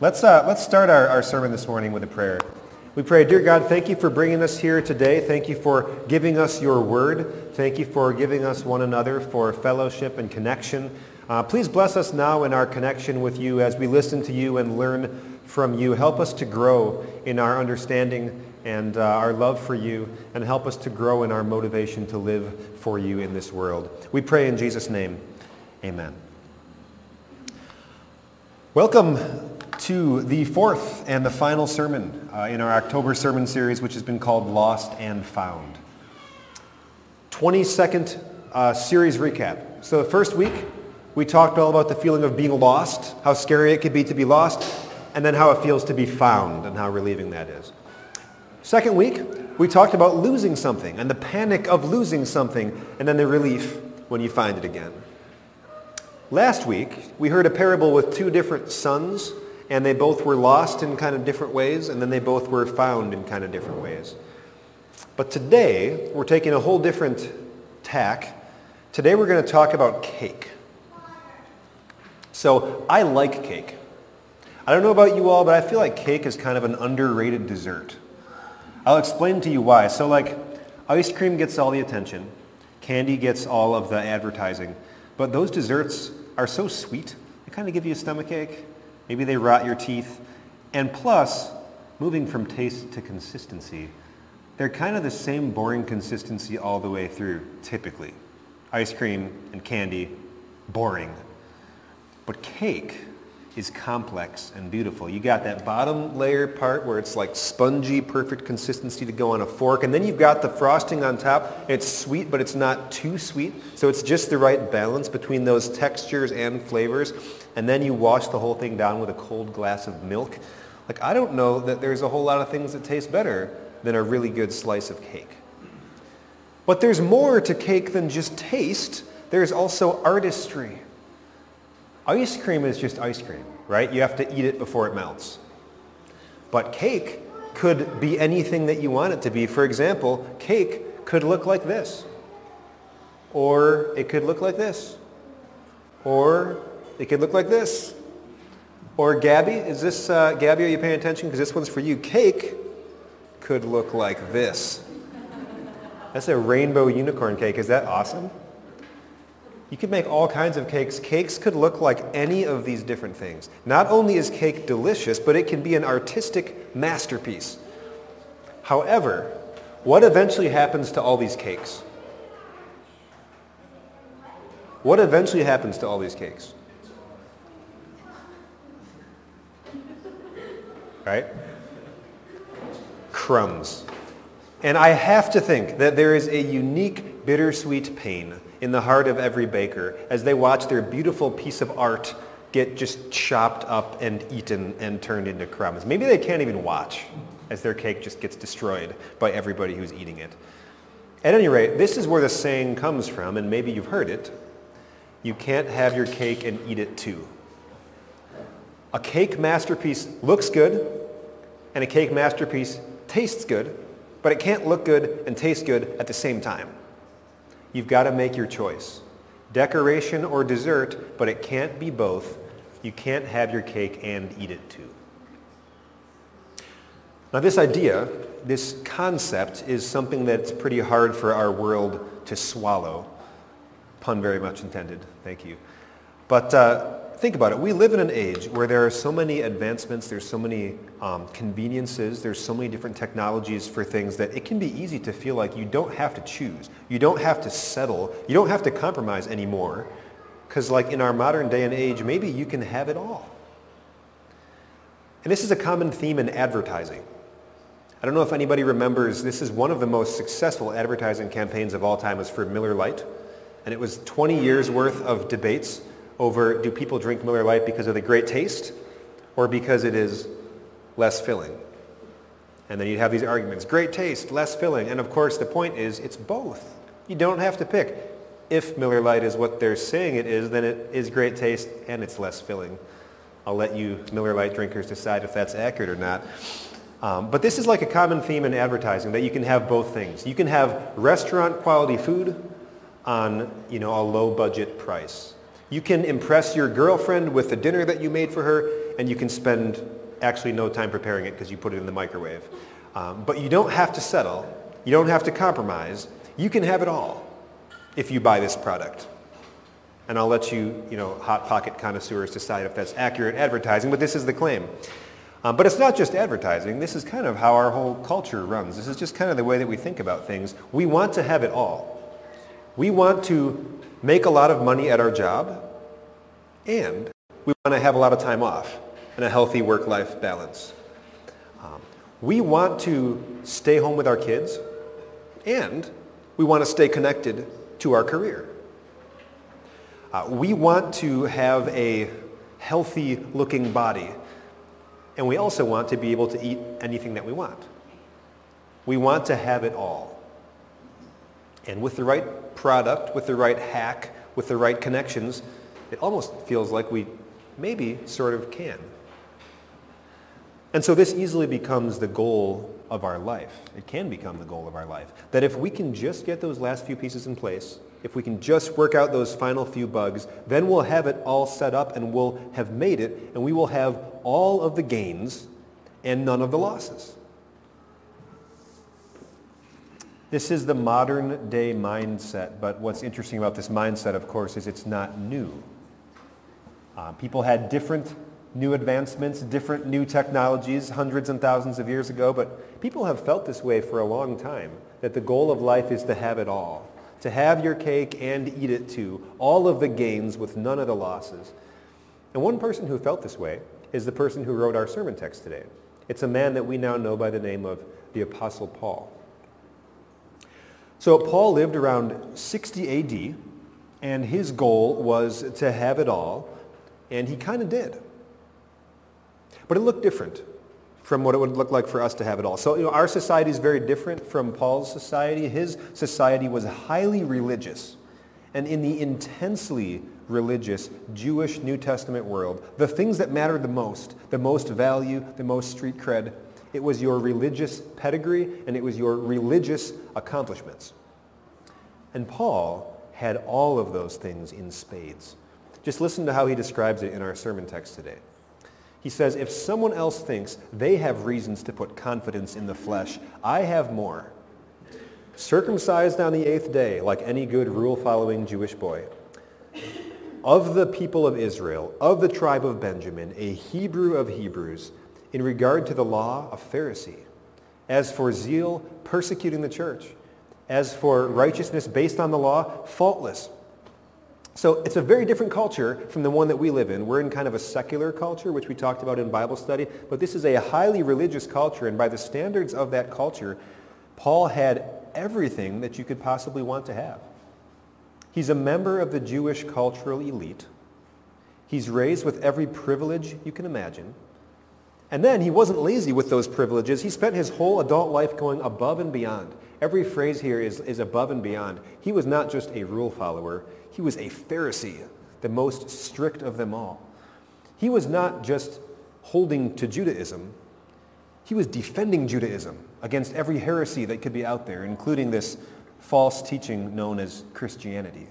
Let's, uh, let's start our, our sermon this morning with a prayer. We pray, dear God, thank you for bringing us here today. Thank you for giving us your word. Thank you for giving us one another for fellowship and connection. Uh, please bless us now in our connection with you as we listen to you and learn from you. Help us to grow in our understanding and uh, our love for you, and help us to grow in our motivation to live for you in this world. We pray in Jesus' name. Amen. Welcome to the fourth and the final sermon uh, in our October sermon series, which has been called Lost and Found. 22nd uh, series recap. So the first week, we talked all about the feeling of being lost, how scary it could be to be lost, and then how it feels to be found and how relieving that is. Second week, we talked about losing something and the panic of losing something and then the relief when you find it again. Last week, we heard a parable with two different sons and they both were lost in kind of different ways, and then they both were found in kind of different ways. But today, we're taking a whole different tack. Today, we're going to talk about cake. So, I like cake. I don't know about you all, but I feel like cake is kind of an underrated dessert. I'll explain to you why. So, like, ice cream gets all the attention. Candy gets all of the advertising. But those desserts are so sweet, they kind of give you a stomach ache. Maybe they rot your teeth. And plus, moving from taste to consistency, they're kind of the same boring consistency all the way through, typically. Ice cream and candy, boring. But cake is complex and beautiful. You got that bottom layer part where it's like spongy, perfect consistency to go on a fork. And then you've got the frosting on top. It's sweet, but it's not too sweet. So it's just the right balance between those textures and flavors and then you wash the whole thing down with a cold glass of milk. Like, I don't know that there's a whole lot of things that taste better than a really good slice of cake. But there's more to cake than just taste. There's also artistry. Ice cream is just ice cream, right? You have to eat it before it melts. But cake could be anything that you want it to be. For example, cake could look like this. Or it could look like this. Or it could look like this. Or Gabby, is this, uh, Gabby, are you paying attention? Because this one's for you. Cake could look like this. That's a rainbow unicorn cake. Is that awesome? You could make all kinds of cakes. Cakes could look like any of these different things. Not only is cake delicious, but it can be an artistic masterpiece. However, what eventually happens to all these cakes? What eventually happens to all these cakes? Right? Crumbs. And I have to think that there is a unique bittersweet pain in the heart of every baker as they watch their beautiful piece of art get just chopped up and eaten and turned into crumbs. Maybe they can't even watch as their cake just gets destroyed by everybody who's eating it. At any rate, this is where the saying comes from, and maybe you've heard it. You can't have your cake and eat it too. A cake masterpiece looks good, and a cake masterpiece tastes good, but it can't look good and taste good at the same time. You've got to make your choice. Decoration or dessert, but it can't be both. You can't have your cake and eat it too. Now this idea, this concept, is something that's pretty hard for our world to swallow. Pun very much intended. Thank you. But uh, think about it. We live in an age where there are so many advancements, there's so many um, conveniences, there's so many different technologies for things that it can be easy to feel like you don't have to choose. You don't have to settle. You don't have to compromise anymore. Because like in our modern day and age, maybe you can have it all. And this is a common theme in advertising. I don't know if anybody remembers, this is one of the most successful advertising campaigns of all time was for Miller Lite. And it was 20 years worth of debates over do people drink Miller Lite because of the great taste or because it is less filling? And then you'd have these arguments, great taste, less filling. And of course, the point is it's both. You don't have to pick. If Miller Lite is what they're saying it is, then it is great taste and it's less filling. I'll let you Miller Lite drinkers decide if that's accurate or not. Um, but this is like a common theme in advertising that you can have both things. You can have restaurant quality food on you know, a low budget price. You can impress your girlfriend with the dinner that you made for her, and you can spend actually no time preparing it because you put it in the microwave. Um, but you don't have to settle. You don't have to compromise. You can have it all if you buy this product. And I'll let you, you know, hot pocket connoisseurs decide if that's accurate advertising, but this is the claim. Um, but it's not just advertising. This is kind of how our whole culture runs. This is just kind of the way that we think about things. We want to have it all. We want to make a lot of money at our job, and we want to have a lot of time off and a healthy work-life balance. Um, we want to stay home with our kids, and we want to stay connected to our career. Uh, we want to have a healthy looking body and we also want to be able to eat anything that we want. We want to have it all. And with the right product, with the right hack, with the right connections, it almost feels like we maybe sort of can. And so this easily becomes the goal of our life. It can become the goal of our life. That if we can just get those last few pieces in place, if we can just work out those final few bugs, then we'll have it all set up and we'll have made it and we will have all of the gains and none of the losses. This is the modern day mindset, but what's interesting about this mindset, of course, is it's not new. Uh, people had different new advancements, different new technologies hundreds and thousands of years ago, but people have felt this way for a long time, that the goal of life is to have it all to have your cake and eat it too, all of the gains with none of the losses. And one person who felt this way is the person who wrote our sermon text today. It's a man that we now know by the name of the Apostle Paul. So Paul lived around 60 AD, and his goal was to have it all, and he kind of did. But it looked different from what it would look like for us to have it all. So you know, our society is very different from Paul's society. His society was highly religious. And in the intensely religious Jewish New Testament world, the things that mattered the most, the most value, the most street cred, it was your religious pedigree and it was your religious accomplishments. And Paul had all of those things in spades. Just listen to how he describes it in our sermon text today. He says, if someone else thinks they have reasons to put confidence in the flesh, I have more. Circumcised on the eighth day, like any good rule-following Jewish boy. Of the people of Israel, of the tribe of Benjamin, a Hebrew of Hebrews, in regard to the law, a Pharisee. As for zeal, persecuting the church. As for righteousness based on the law, faultless. So it's a very different culture from the one that we live in. We're in kind of a secular culture, which we talked about in Bible study, but this is a highly religious culture, and by the standards of that culture, Paul had everything that you could possibly want to have. He's a member of the Jewish cultural elite. He's raised with every privilege you can imagine. And then he wasn't lazy with those privileges. He spent his whole adult life going above and beyond. Every phrase here is, is above and beyond. He was not just a rule follower. He was a Pharisee, the most strict of them all. He was not just holding to Judaism. He was defending Judaism against every heresy that could be out there, including this false teaching known as Christianity.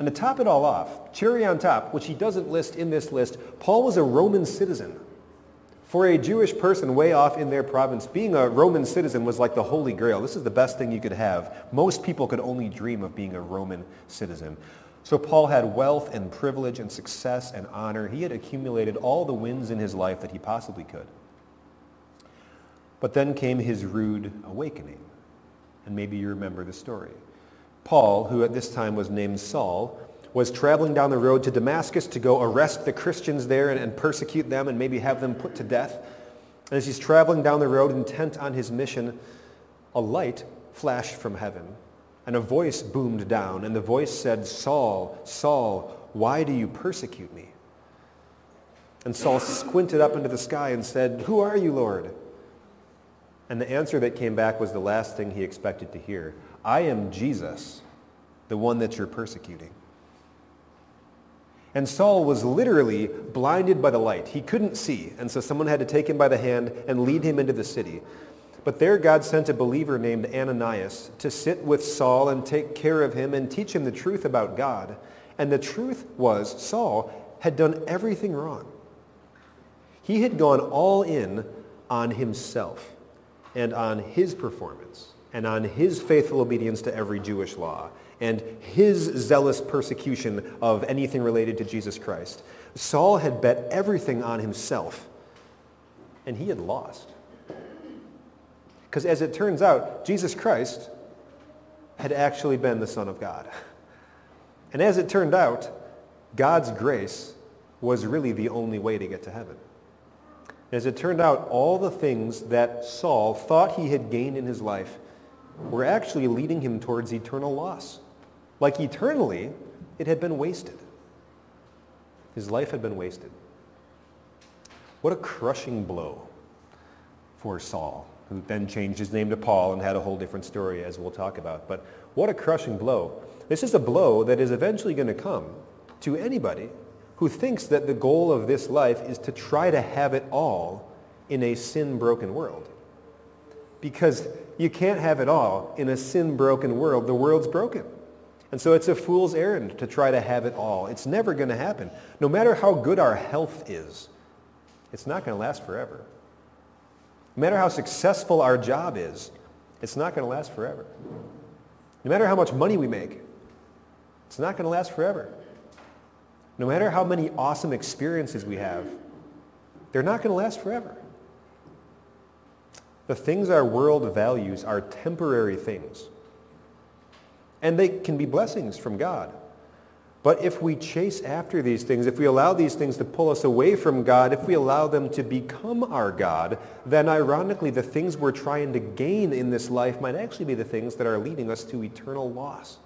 And to top it all off, cherry on top, which he doesn't list in this list, Paul was a Roman citizen. For a Jewish person way off in their province, being a Roman citizen was like the holy grail. This is the best thing you could have. Most people could only dream of being a Roman citizen. So Paul had wealth and privilege and success and honor. He had accumulated all the wins in his life that he possibly could. But then came his rude awakening. And maybe you remember the story. Paul, who at this time was named Saul, was traveling down the road to Damascus to go arrest the Christians there and, and persecute them and maybe have them put to death. And as he's traveling down the road intent on his mission, a light flashed from heaven and a voice boomed down and the voice said, Saul, Saul, why do you persecute me? And Saul squinted up into the sky and said, Who are you, Lord? And the answer that came back was the last thing he expected to hear. I am Jesus, the one that you're persecuting. And Saul was literally blinded by the light. He couldn't see. And so someone had to take him by the hand and lead him into the city. But there God sent a believer named Ananias to sit with Saul and take care of him and teach him the truth about God. And the truth was Saul had done everything wrong. He had gone all in on himself and on his performance and on his faithful obedience to every Jewish law and his zealous persecution of anything related to Jesus Christ. Saul had bet everything on himself, and he had lost. Because as it turns out, Jesus Christ had actually been the Son of God. And as it turned out, God's grace was really the only way to get to heaven. As it turned out, all the things that Saul thought he had gained in his life were actually leading him towards eternal loss. Like eternally, it had been wasted. His life had been wasted. What a crushing blow for Saul, who then changed his name to Paul and had a whole different story, as we'll talk about. But what a crushing blow. This is a blow that is eventually going to come to anybody who thinks that the goal of this life is to try to have it all in a sin-broken world. Because you can't have it all in a sin-broken world. The world's broken. And so it's a fool's errand to try to have it all. It's never going to happen. No matter how good our health is, it's not going to last forever. No matter how successful our job is, it's not going to last forever. No matter how much money we make, it's not going to last forever. No matter how many awesome experiences we have, they're not going to last forever. The things our world values are temporary things. And they can be blessings from God. But if we chase after these things, if we allow these things to pull us away from God, if we allow them to become our God, then ironically the things we're trying to gain in this life might actually be the things that are leading us to eternal loss.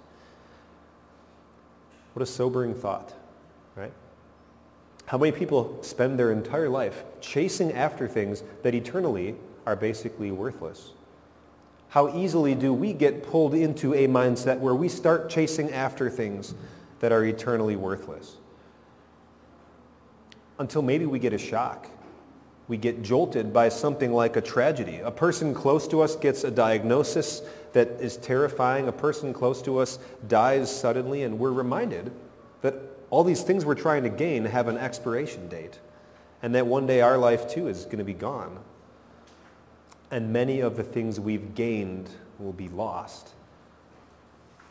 What a sobering thought, right? How many people spend their entire life chasing after things that eternally are basically worthless? How easily do we get pulled into a mindset where we start chasing after things that are eternally worthless? Until maybe we get a shock. We get jolted by something like a tragedy. A person close to us gets a diagnosis that is terrifying. A person close to us dies suddenly, and we're reminded that all these things we're trying to gain have an expiration date, and that one day our life too is going to be gone and many of the things we've gained will be lost.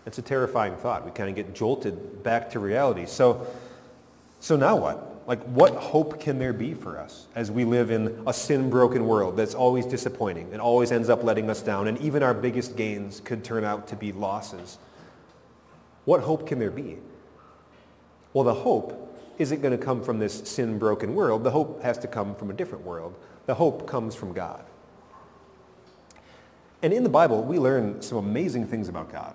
It's a terrifying thought. We kind of get jolted back to reality. So, so now what? Like, what hope can there be for us as we live in a sin-broken world that's always disappointing and always ends up letting us down, and even our biggest gains could turn out to be losses? What hope can there be? Well, the hope isn't going to come from this sin-broken world. The hope has to come from a different world. The hope comes from God. And in the Bible, we learn some amazing things about God.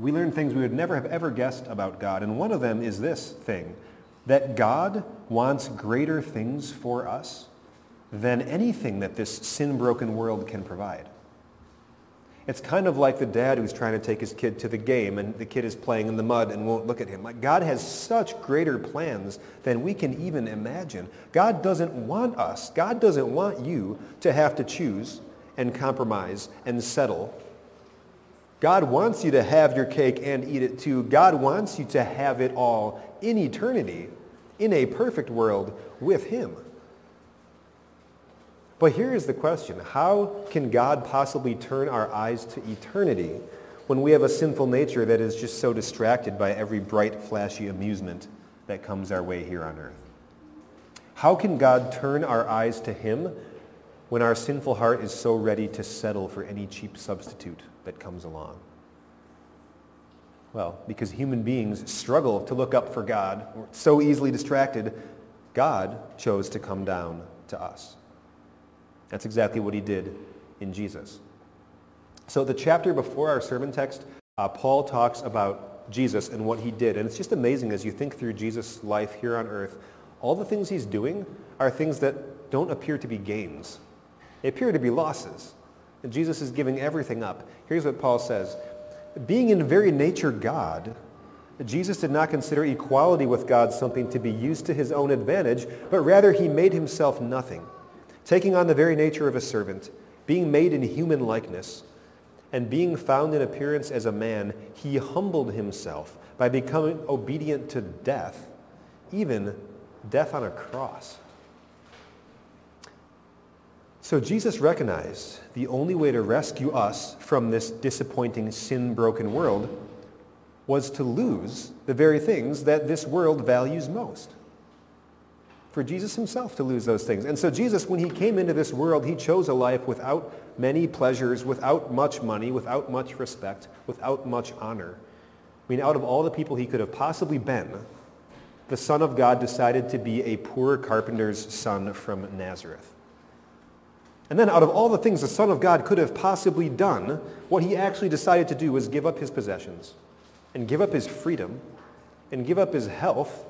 We learn things we would never have ever guessed about God. And one of them is this thing, that God wants greater things for us than anything that this sin-broken world can provide. It's kind of like the dad who's trying to take his kid to the game and the kid is playing in the mud and won't look at him. Like God has such greater plans than we can even imagine. God doesn't want us, God doesn't want you to have to choose and compromise and settle. God wants you to have your cake and eat it too. God wants you to have it all in eternity, in a perfect world with him. But here is the question. How can God possibly turn our eyes to eternity when we have a sinful nature that is just so distracted by every bright, flashy amusement that comes our way here on earth? How can God turn our eyes to him when our sinful heart is so ready to settle for any cheap substitute that comes along? Well, because human beings struggle to look up for God, we're so easily distracted, God chose to come down to us. That's exactly what he did in Jesus. So the chapter before our sermon text, uh, Paul talks about Jesus and what he did. And it's just amazing as you think through Jesus' life here on earth, all the things he's doing are things that don't appear to be gains. They appear to be losses. And Jesus is giving everything up. Here's what Paul says. Being in very nature God, Jesus did not consider equality with God something to be used to his own advantage, but rather he made himself nothing, taking on the very nature of a servant, being made in human likeness, and being found in appearance as a man, he humbled himself by becoming obedient to death, even death on a cross. So Jesus recognized the only way to rescue us from this disappointing, sin-broken world was to lose the very things that this world values most. For Jesus himself to lose those things. And so Jesus, when he came into this world, he chose a life without many pleasures, without much money, without much respect, without much honor. I mean, out of all the people he could have possibly been, the Son of God decided to be a poor carpenter's son from Nazareth. And then out of all the things the Son of God could have possibly done, what he actually decided to do was give up his possessions and give up his freedom and give up his health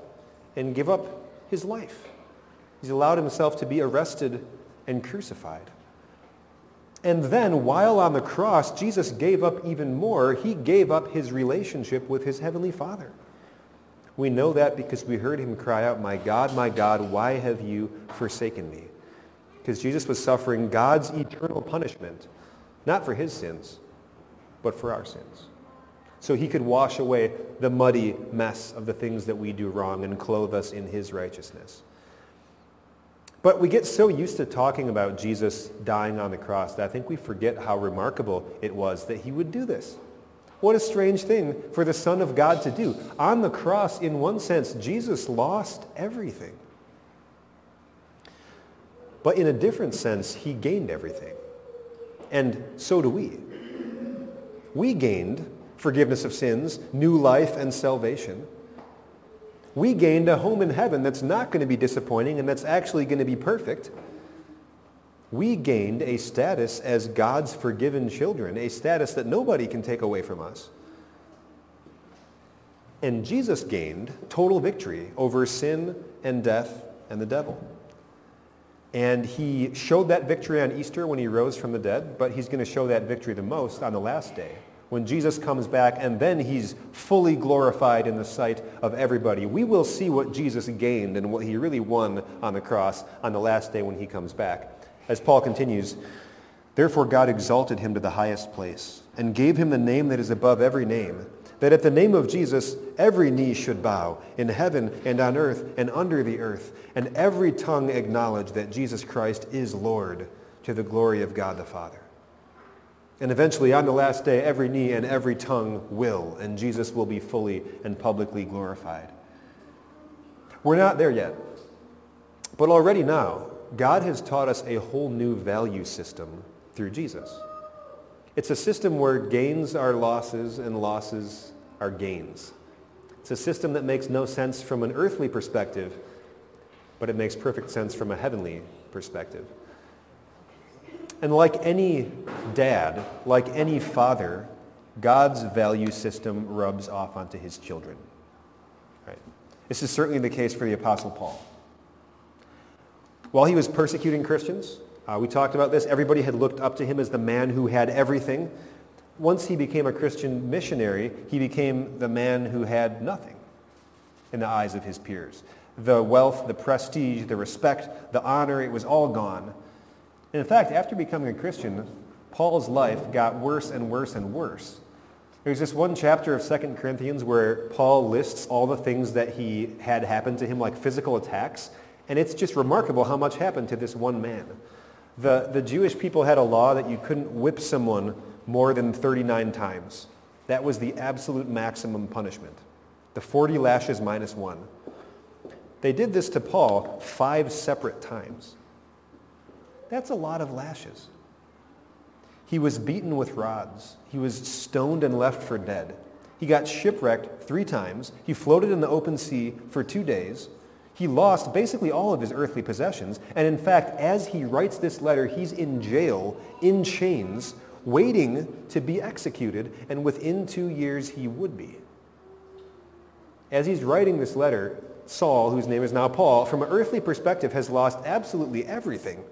and give up his life. He's allowed himself to be arrested and crucified. And then, while on the cross, Jesus gave up even more. He gave up his relationship with his heavenly Father. We know that because we heard him cry out, My God, my God, why have you forsaken me? Because Jesus was suffering God's eternal punishment, not for his sins, but for our sins. So he could wash away the muddy mess of the things that we do wrong and clothe us in his righteousness. But we get so used to talking about Jesus dying on the cross that I think we forget how remarkable it was that he would do this. What a strange thing for the Son of God to do. On the cross, in one sense, Jesus lost everything. But in a different sense, he gained everything. And so do we. We gained forgiveness of sins, new life, and salvation we gained a home in heaven that's not going to be disappointing and that's actually going to be perfect. We gained a status as God's forgiven children, a status that nobody can take away from us. And Jesus gained total victory over sin and death and the devil. And he showed that victory on Easter when he rose from the dead, but he's going to show that victory the most on the last day when Jesus comes back and then he's fully glorified in the sight of everybody. We will see what Jesus gained and what he really won on the cross on the last day when he comes back. As Paul continues, Therefore God exalted him to the highest place and gave him the name that is above every name, that at the name of Jesus every knee should bow in heaven and on earth and under the earth, and every tongue acknowledge that Jesus Christ is Lord to the glory of God the Father. And eventually, on the last day, every knee and every tongue will, and Jesus will be fully and publicly glorified. We're not there yet. But already now, God has taught us a whole new value system through Jesus. It's a system where gains are losses and losses are gains. It's a system that makes no sense from an earthly perspective, but it makes perfect sense from a heavenly perspective. And like any dad, like any father, God's value system rubs off onto his children. Right? This is certainly the case for the Apostle Paul. While he was persecuting Christians, uh, we talked about this, everybody had looked up to him as the man who had everything. Once he became a Christian missionary, he became the man who had nothing in the eyes of his peers. The wealth, the prestige, the respect, the honor, it was all gone. And in fact, after becoming a Christian, Paul's life got worse and worse and worse. There's this one chapter of 2 Corinthians where Paul lists all the things that he had happened to him, like physical attacks. And it's just remarkable how much happened to this one man. The, the Jewish people had a law that you couldn't whip someone more than 39 times. That was the absolute maximum punishment. The 40 lashes minus one. They did this to Paul five separate times. That's a lot of lashes. He was beaten with rods. He was stoned and left for dead. He got shipwrecked three times. He floated in the open sea for two days. He lost basically all of his earthly possessions. And in fact, as he writes this letter, he's in jail, in chains, waiting to be executed. And within two years, he would be. As he's writing this letter, Saul, whose name is now Paul, from an earthly perspective, has lost absolutely everything.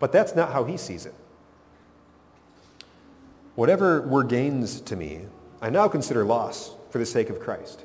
But that's not how he sees it. Whatever were gains to me, I now consider loss for the sake of Christ.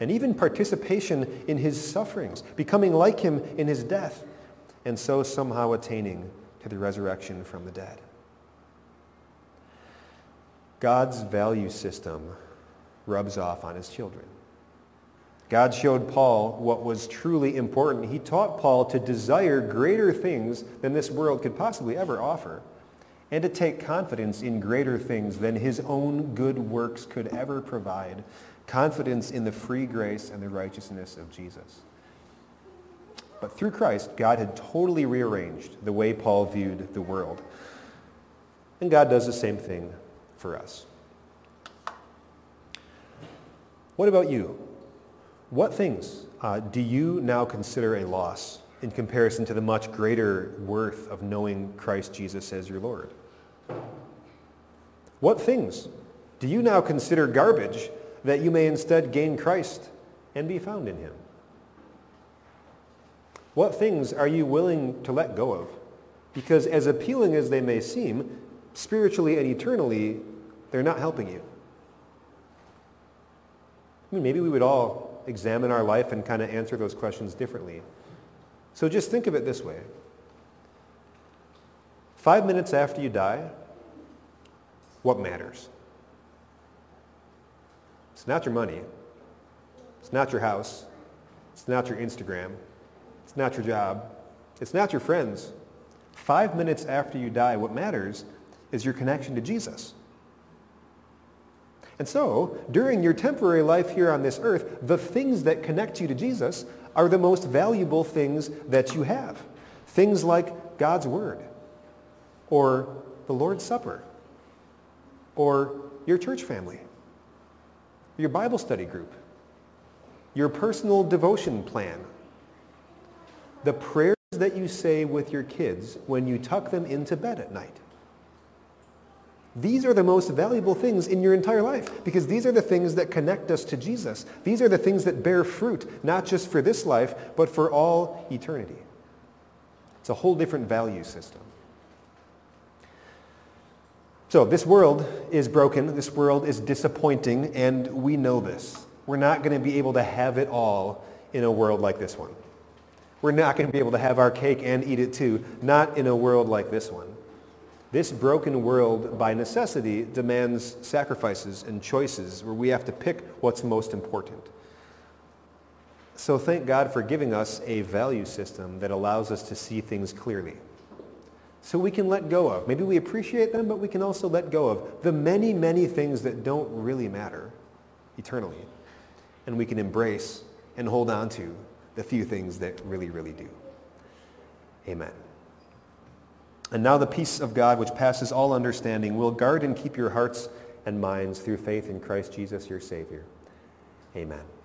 and even participation in his sufferings, becoming like him in his death, and so somehow attaining to the resurrection from the dead. God's value system rubs off on his children. God showed Paul what was truly important. He taught Paul to desire greater things than this world could possibly ever offer and to take confidence in greater things than his own good works could ever provide. Confidence in the free grace and the righteousness of Jesus. But through Christ, God had totally rearranged the way Paul viewed the world. And God does the same thing for us. What about you? What things uh, do you now consider a loss in comparison to the much greater worth of knowing Christ Jesus as your Lord? What things do you now consider garbage that you may instead gain Christ and be found in him? What things are you willing to let go of? Because as appealing as they may seem, spiritually and eternally, they're not helping you. I mean, maybe we would all examine our life and kind of answer those questions differently. So just think of it this way. Five minutes after you die, what matters? It's not your money. It's not your house. It's not your Instagram. It's not your job. It's not your friends. Five minutes after you die, what matters is your connection to Jesus. And so, during your temporary life here on this earth, the things that connect you to Jesus are the most valuable things that you have. Things like God's Word, or the Lord's Supper, or your church family, your Bible study group, your personal devotion plan, the prayers that you say with your kids when you tuck them into bed at night. These are the most valuable things in your entire life because these are the things that connect us to Jesus. These are the things that bear fruit, not just for this life, but for all eternity. It's a whole different value system. So this world is broken. This world is disappointing, and we know this. We're not going to be able to have it all in a world like this one. We're not going to be able to have our cake and eat it too, not in a world like this one. This broken world, by necessity, demands sacrifices and choices where we have to pick what's most important. So thank God for giving us a value system that allows us to see things clearly so we can let go of. Maybe we appreciate them, but we can also let go of the many, many things that don't really matter eternally. And we can embrace and hold on to the few things that really, really do. Amen. And now the peace of God, which passes all understanding, will guard and keep your hearts and minds through faith in Christ Jesus, your Savior. Amen.